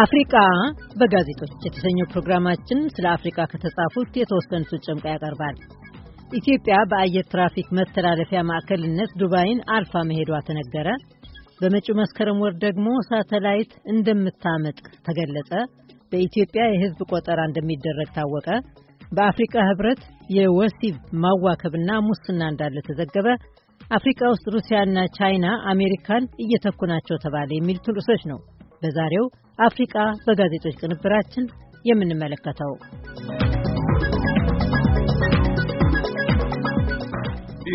አፍሪቃ በጋዜጦች የተሰኘው ፕሮግራማችን ስለ አፍሪካ ከተጻፉት የተወሰኑትን ጨምቆ ያቀርባል። ኢትዮጵያ በአየር ትራፊክ መተላለፊያ ማዕከልነት ዱባይን አልፋ መሄዷ ተነገረ። በመጪው መስከረም ወር ደግሞ ሳተላይት እንደምታመጥቅ ተገለጸ። በኢትዮጵያ የሕዝብ ቆጠራ እንደሚደረግ ታወቀ። በአፍሪካ ሕብረት የወሲብ ማዋከብና ሙስና እንዳለ ተዘገበ። አፍሪካ ውስጥ ሩሲያና ቻይና አሜሪካን እየተኩ ናቸው ተባለ። የሚሉትን ርዕሶች ነው በዛሬው አፍሪቃ በጋዜጦች ቅንብራችን የምንመለከተው።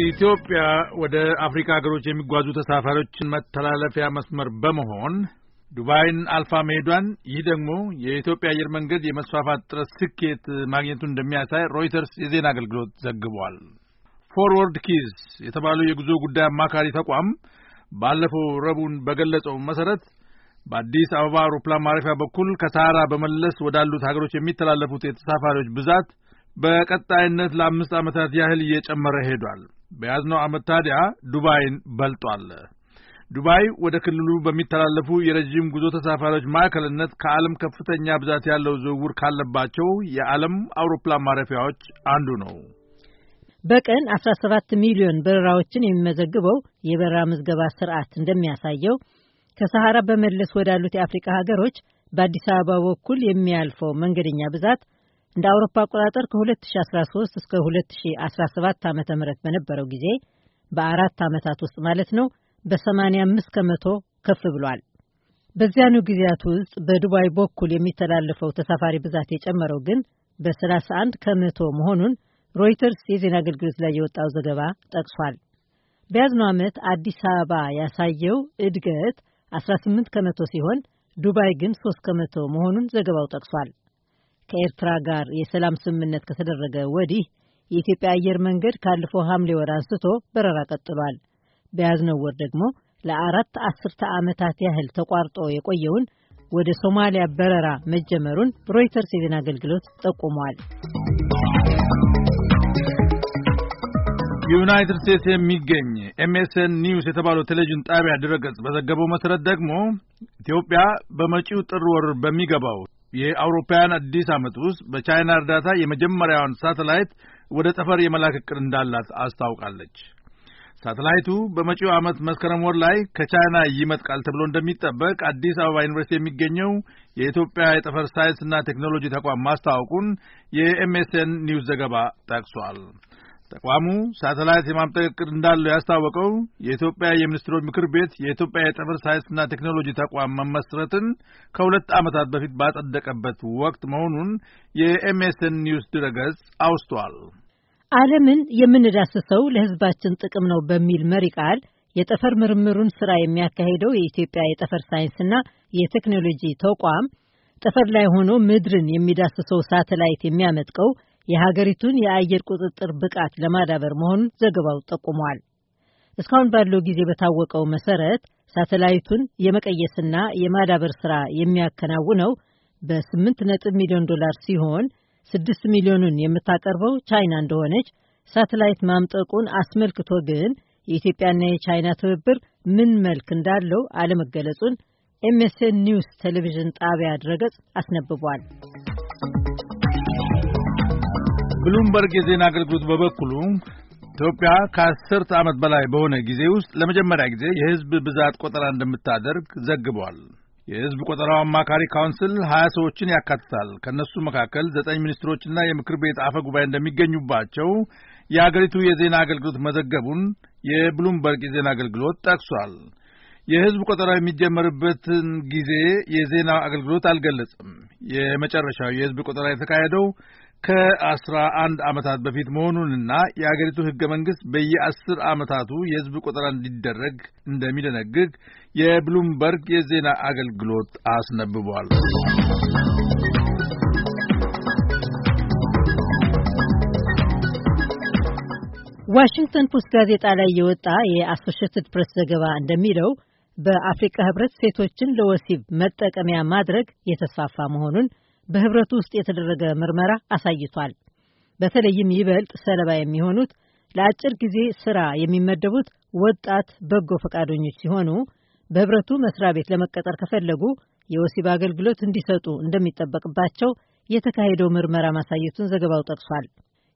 ኢትዮጵያ ወደ አፍሪካ ሀገሮች የሚጓዙ ተሳፋሪዎችን መተላለፊያ መስመር በመሆን ዱባይን አልፋ መሄዷን፣ ይህ ደግሞ የኢትዮጵያ አየር መንገድ የመስፋፋት ጥረት ስኬት ማግኘቱን እንደሚያሳይ ሮይተርስ የዜና አገልግሎት ዘግቧል። ፎርወርድ ኪዝ የተባለው የጉዞ ጉዳይ አማካሪ ተቋም ባለፈው ረቡዕን በገለጸው መሰረት በአዲስ አበባ አውሮፕላን ማረፊያ በኩል ከሰሃራ በመለስ ወዳሉት ሀገሮች የሚተላለፉት የተሳፋሪዎች ብዛት በቀጣይነት ለአምስት ዓመታት ያህል እየጨመረ ሄዷል። በያዝነው ዓመት ታዲያ ዱባይን በልጧል። ዱባይ ወደ ክልሉ በሚተላለፉ የረዥም ጉዞ ተሳፋሪዎች ማዕከልነት ከዓለም ከፍተኛ ብዛት ያለው ዝውውር ካለባቸው የዓለም አውሮፕላን ማረፊያዎች አንዱ ነው። በቀን 17 ሚሊዮን በረራዎችን የሚመዘግበው የበረራ ምዝገባ ስርዓት እንደሚያሳየው ከሰሃራ በመለስ ወዳሉት የአፍሪካ ሀገሮች በአዲስ አበባ በኩል የሚያልፈው መንገደኛ ብዛት እንደ አውሮፓ አቆጣጠር ከ2013 እስከ 2017 ዓ ም በነበረው ጊዜ በአራት ዓመታት ውስጥ ማለት ነው በ85 ከመቶ ከፍ ብሏል። በዚያኑ ጊዜያት ውስጥ በዱባይ በኩል የሚተላለፈው ተሳፋሪ ብዛት የጨመረው ግን በ31 ከመቶ መሆኑን ሮይተርስ የዜና አገልግሎት ላይ የወጣው ዘገባ ጠቅሷል። በያዝነው ዓመት አዲስ አበባ ያሳየው እድገት 18 ከመቶ ሲሆን ዱባይ ግን 3 ከመቶ መሆኑን ዘገባው ጠቅሷል። ከኤርትራ ጋር የሰላም ስምምነት ከተደረገ ወዲህ የኢትዮጵያ አየር መንገድ ካለፈው ሐምሌ ወር አንስቶ በረራ ቀጥሏል። በያዝነው ወር ደግሞ ለአራት አስርተ ዓመታት ያህል ተቋርጦ የቆየውን ወደ ሶማሊያ በረራ መጀመሩን ሮይተርስ የዜና አገልግሎት ጠቁሟል። ዩናይትድ ስቴትስ የሚገኝ ኤምኤስኤን ኒውስ የተባለው ቴሌቪዥን ጣቢያ ድረገጽ በዘገበው መሰረት ደግሞ ኢትዮጵያ በመጪው ጥር ወር በሚገባው የአውሮፓውያን አዲስ ዓመት ውስጥ በቻይና እርዳታ የመጀመሪያውን ሳተላይት ወደ ጠፈር የመላክ ዕቅድ እንዳላት አስታውቃለች። ሳተላይቱ በመጪው ዓመት መስከረም ወር ላይ ከቻይና ይመጥቃል ተብሎ እንደሚጠበቅ አዲስ አበባ ዩኒቨርሲቲ የሚገኘው የኢትዮጵያ የጠፈር ሳይንስና ቴክኖሎጂ ተቋም ማስታወቁን የኤምኤስኤን ኒውስ ዘገባ ጠቅሷል። ተቋሙ ሳተላይት የማምጠቅ ዕቅድ እንዳለው ያስታወቀው የኢትዮጵያ የሚኒስትሮች ምክር ቤት የኢትዮጵያ የጠፈር ሳይንስና ቴክኖሎጂ ተቋም መመስረትን ከሁለት ዓመታት በፊት ባጸደቀበት ወቅት መሆኑን የኤምኤስኤን ኒውስ ድረገጽ አውስቷል። ዓለምን የምንዳስሰው ለሕዝባችን ጥቅም ነው በሚል መሪ ቃል የጠፈር ምርምሩን ስራ የሚያካሂደው የኢትዮጵያ የጠፈር ሳይንስና የቴክኖሎጂ ተቋም ጠፈር ላይ ሆኖ ምድርን የሚዳስሰው ሳተላይት የሚያመጥቀው የሀገሪቱን የአየር ቁጥጥር ብቃት ለማዳበር መሆኑን ዘገባው ጠቁሟል። እስካሁን ባለው ጊዜ በታወቀው መሰረት ሳተላይቱን የመቀየስና የማዳበር ስራ የሚያከናውነው በስምንት ነጥብ ሚሊዮን ዶላር ሲሆን ስድስት ሚሊዮኑን የምታቀርበው ቻይና እንደሆነች፣ ሳተላይት ማምጠቁን አስመልክቶ ግን የኢትዮጵያና የቻይና ትብብር ምን መልክ እንዳለው አለመገለጹን ኤምኤስኤን ኒውስ ቴሌቪዥን ጣቢያ ድረገጽ አስነብቧል። ብሉምበርግ የዜና አገልግሎት በበኩሉ ኢትዮጵያ ከአስርተ ዓመት በላይ በሆነ ጊዜ ውስጥ ለመጀመሪያ ጊዜ የሕዝብ ብዛት ቆጠራ እንደምታደርግ ዘግቧል። የሕዝብ ቆጠራው አማካሪ ካውንስል ሀያ ሰዎችን ያካትታል። ከእነሱ መካከል ዘጠኝ ሚኒስትሮችና የምክር ቤት አፈ ጉባኤ እንደሚገኙባቸው የአገሪቱ የዜና አገልግሎት መዘገቡን የብሉምበርግ የዜና አገልግሎት ጠቅሷል። የሕዝብ ቆጠራው የሚጀመርበትን ጊዜ የዜና አገልግሎት አልገለጽም። የመጨረሻው የሕዝብ ቆጠራ የተካሄደው ከአስራ አንድ ዓመታት በፊት መሆኑንና የአገሪቱ ሕገ መንግሥት በየአስር ዓመታቱ የሕዝብ ቆጠራ እንዲደረግ እንደሚደነግግ የብሉምበርግ የዜና አገልግሎት አስነብቧል። ዋሽንግተን ፖስት ጋዜጣ ላይ የወጣ የአሶሺየትድ ፕሬስ ዘገባ እንደሚለው በአፍሪካ ህብረት ሴቶችን ለወሲብ መጠቀሚያ ማድረግ የተስፋፋ መሆኑን በህብረቱ ውስጥ የተደረገ ምርመራ አሳይቷል። በተለይም ይበልጥ ሰለባ የሚሆኑት ለአጭር ጊዜ ስራ የሚመደቡት ወጣት በጎ ፈቃደኞች ሲሆኑ በህብረቱ መስሪያ ቤት ለመቀጠር ከፈለጉ የወሲብ አገልግሎት እንዲሰጡ እንደሚጠበቅባቸው የተካሄደው ምርመራ ማሳየቱን ዘገባው ጠቅሷል።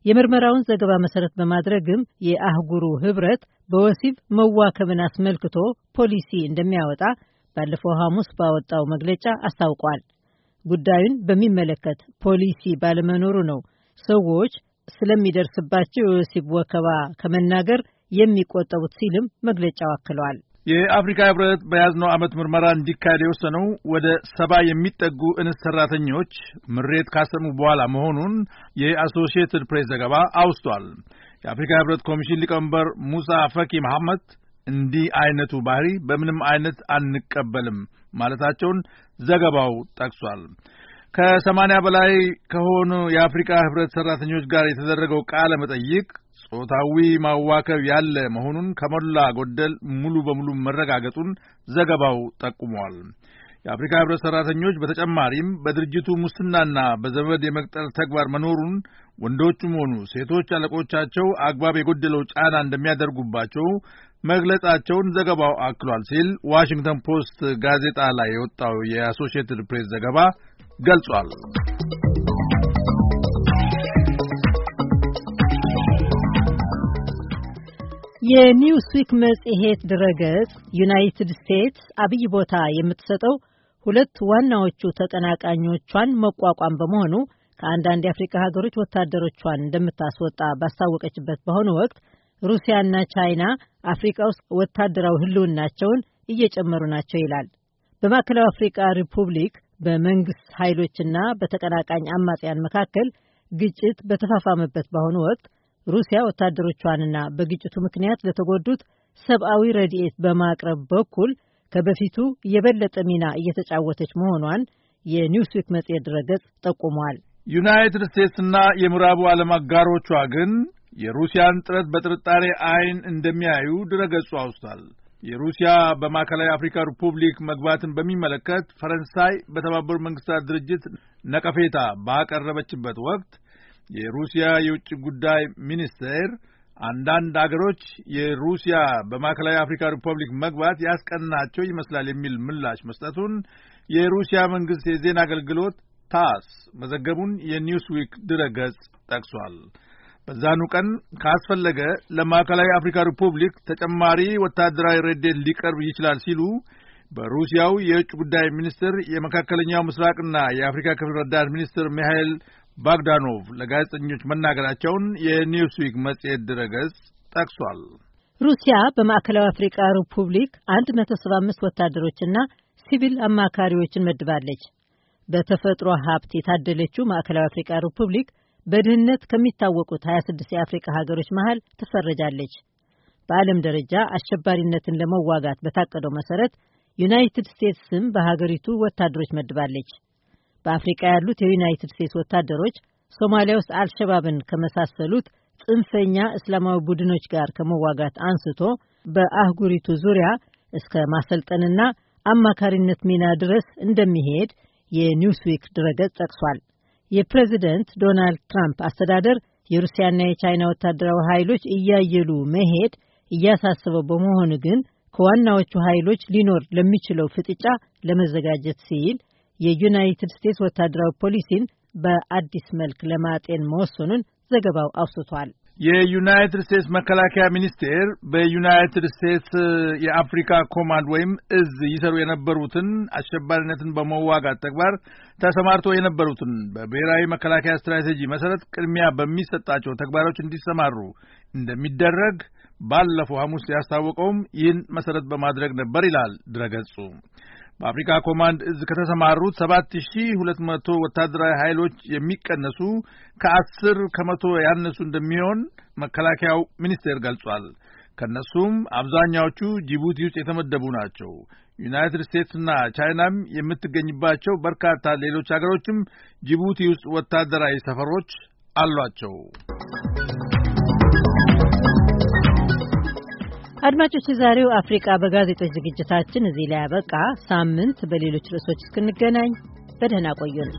የምርመራውን ዘገባ መሰረት በማድረግም የአህጉሩ ህብረት በወሲብ መዋከብን አስመልክቶ ፖሊሲ እንደሚያወጣ ባለፈው ሐሙስ ባወጣው መግለጫ አስታውቋል። ጉዳዩን በሚመለከት ፖሊሲ ባለመኖሩ ነው ሰዎች ስለሚደርስባቸው የወሲብ ወከባ ከመናገር የሚቆጠቡት ሲልም መግለጫው አክለዋል። የአፍሪካ ህብረት በያዝነው ዓመት ምርመራ እንዲካሄድ የወሰነው ወደ ሰባ የሚጠጉ እንስት ሰራተኞች ምሬት ካሰሙ በኋላ መሆኑን የአሶሺየትድ ፕሬስ ዘገባ አውስቷል። የአፍሪካ ህብረት ኮሚሽን ሊቀመንበር ሙሳ ፈኪ መሐመድ እንዲህ አይነቱ ባህሪ በምንም አይነት አንቀበልም ማለታቸውን ዘገባው ጠቅሷል። ከሰማንያ በላይ ከሆኑ የአፍሪካ ህብረት ሰራተኞች ጋር የተደረገው ቃለ መጠይቅ ጾታዊ ማዋከብ ያለ መሆኑን ከሞላ ጎደል ሙሉ በሙሉ መረጋገጡን ዘገባው ጠቁሟል። የአፍሪካ ህብረት ሰራተኞች በተጨማሪም በድርጅቱ ሙስናና በዘመድ የመቅጠር ተግባር መኖሩን ወንዶቹም ሆኑ ሴቶች አለቆቻቸው አግባብ የጎደለው ጫና እንደሚያደርጉባቸው መግለጻቸውን ዘገባው አክሏል ሲል ዋሽንግተን ፖስት ጋዜጣ ላይ የወጣው የአሶሺየትድ ፕሬስ ዘገባ ገልጿል። የኒውስዊክ መጽሔት ድረገጽ ዩናይትድ ስቴትስ አብይ ቦታ የምትሰጠው ሁለት ዋናዎቹ ተቀናቃኞቿን መቋቋም በመሆኑ ከአንዳንድ የአፍሪካ ሀገሮች ወታደሮቿን እንደምታስወጣ ባስታወቀችበት በአሁኑ ወቅት ሩሲያና ቻይና አፍሪካ ውስጥ ወታደራዊ ህልውናቸውን እየጨመሩ ናቸው ይላል። በማዕከላዊ አፍሪካ ሪፑብሊክ በመንግስት ኃይሎችና በተቀናቃኝ አማጽያን መካከል ግጭት በተፋፋመበት በአሁኑ ወቅት ሩሲያ ወታደሮቿንና በግጭቱ ምክንያት ለተጎዱት ሰብአዊ ረድኤት በማቅረብ በኩል ከበፊቱ የበለጠ ሚና እየተጫወተች መሆኗን የኒውስዊክ መጽሔት ድረገጽ ጠቁሟል። ዩናይትድ ስቴትስና የምዕራቡ ዓለም አጋሮቿ ግን የሩሲያን ጥረት በጥርጣሬ አይን እንደሚያዩ ድረገጹ አውስቷል። የሩሲያ በማዕከላዊ አፍሪካ ሪፑብሊክ መግባትን በሚመለከት ፈረንሳይ በተባበሩት መንግስታት ድርጅት ነቀፌታ ባቀረበችበት ወቅት የሩሲያ የውጭ ጉዳይ ሚኒስቴር አንዳንድ አገሮች የሩሲያ በማዕከላዊ አፍሪካ ሪፐብሊክ መግባት ያስቀናቸው ይመስላል የሚል ምላሽ መስጠቱን የሩሲያ መንግስት የዜና አገልግሎት ታስ መዘገቡን የኒውስዊክ ድረገጽ ጠቅሷል። በዛኑ ቀን ካስፈለገ ለማዕከላዊ አፍሪካ ሪፑብሊክ ተጨማሪ ወታደራዊ ረድኤት ሊቀርብ ይችላል ሲሉ በሩሲያው የውጭ ጉዳይ ሚኒስትር የመካከለኛው ምስራቅና የአፍሪካ ክፍል ረዳት ሚኒስትር ሚሃኤል ባግዳኖቭ ለጋዜጠኞች መናገራቸውን የኒውስዊክ መጽሔት ድረገጽ ጠቅሷል። ሩሲያ በማዕከላዊ አፍሪካ ሪፑብሊክ 175 ወታደሮችና ሲቪል አማካሪዎችን መድባለች። በተፈጥሮ ሀብት የታደለችው ማዕከላዊ አፍሪካ ሪፑብሊክ በድህነት ከሚታወቁት 26 የአፍሪካ ሀገሮች መሃል ትፈረጃለች። በዓለም ደረጃ አሸባሪነትን ለመዋጋት በታቀደው መሰረት ዩናይትድ ስቴትስም በሀገሪቱ ወታደሮች መድባለች። በአፍሪቃ ያሉት የዩናይትድ ስቴትስ ወታደሮች ሶማሊያ ውስጥ አልሸባብን ከመሳሰሉት ጽንፈኛ እስላማዊ ቡድኖች ጋር ከመዋጋት አንስቶ በአህጉሪቱ ዙሪያ እስከ ማሰልጠንና አማካሪነት ሚና ድረስ እንደሚሄድ የኒውስዊክ ድረገጽ ጠቅሷል። የፕሬዚደንት ዶናልድ ትራምፕ አስተዳደር የሩሲያና የቻይና ወታደራዊ ኃይሎች እያየሉ መሄድ እያሳሰበው በመሆኑ ግን ከዋናዎቹ ኃይሎች ሊኖር ለሚችለው ፍጥጫ ለመዘጋጀት ሲል የዩናይትድ ስቴትስ ወታደራዊ ፖሊሲን በአዲስ መልክ ለማጤን መወሰኑን ዘገባው አውስቷል። የዩናይትድ ስቴትስ መከላከያ ሚኒስቴር በዩናይትድ ስቴትስ የአፍሪካ ኮማንድ ወይም እዝ ይሰሩ የነበሩትን አሸባሪነትን በመዋጋት ተግባር ተሰማርተው የነበሩትን በብሔራዊ መከላከያ ስትራቴጂ መሰረት ቅድሚያ በሚሰጣቸው ተግባሮች እንዲሰማሩ እንደሚደረግ ባለፈው ሐሙስ ያስታወቀውም ይህን መሰረት በማድረግ ነበር ይላል ድረገጹ። በአፍሪካ ኮማንድ እዝ ከተሰማሩት ሰባት ሺህ ሁለት መቶ ወታደራዊ ኃይሎች የሚቀነሱ ከአስር ከመቶ ያነሱ እንደሚሆን መከላከያው ሚኒስቴር ገልጿል። ከእነሱም አብዛኛዎቹ ጅቡቲ ውስጥ የተመደቡ ናቸው። ዩናይትድ ስቴትስና ቻይናም የምትገኝባቸው በርካታ ሌሎች አገሮችም ጅቡቲ ውስጥ ወታደራዊ ሰፈሮች አሏቸው። አድማጮች፣ የዛሬው አፍሪቃ በጋዜጦች ዝግጅታችን እዚህ ላይ ያበቃ። ሳምንት በሌሎች ርዕሶች እስክንገናኝ በደህና ቆዩን።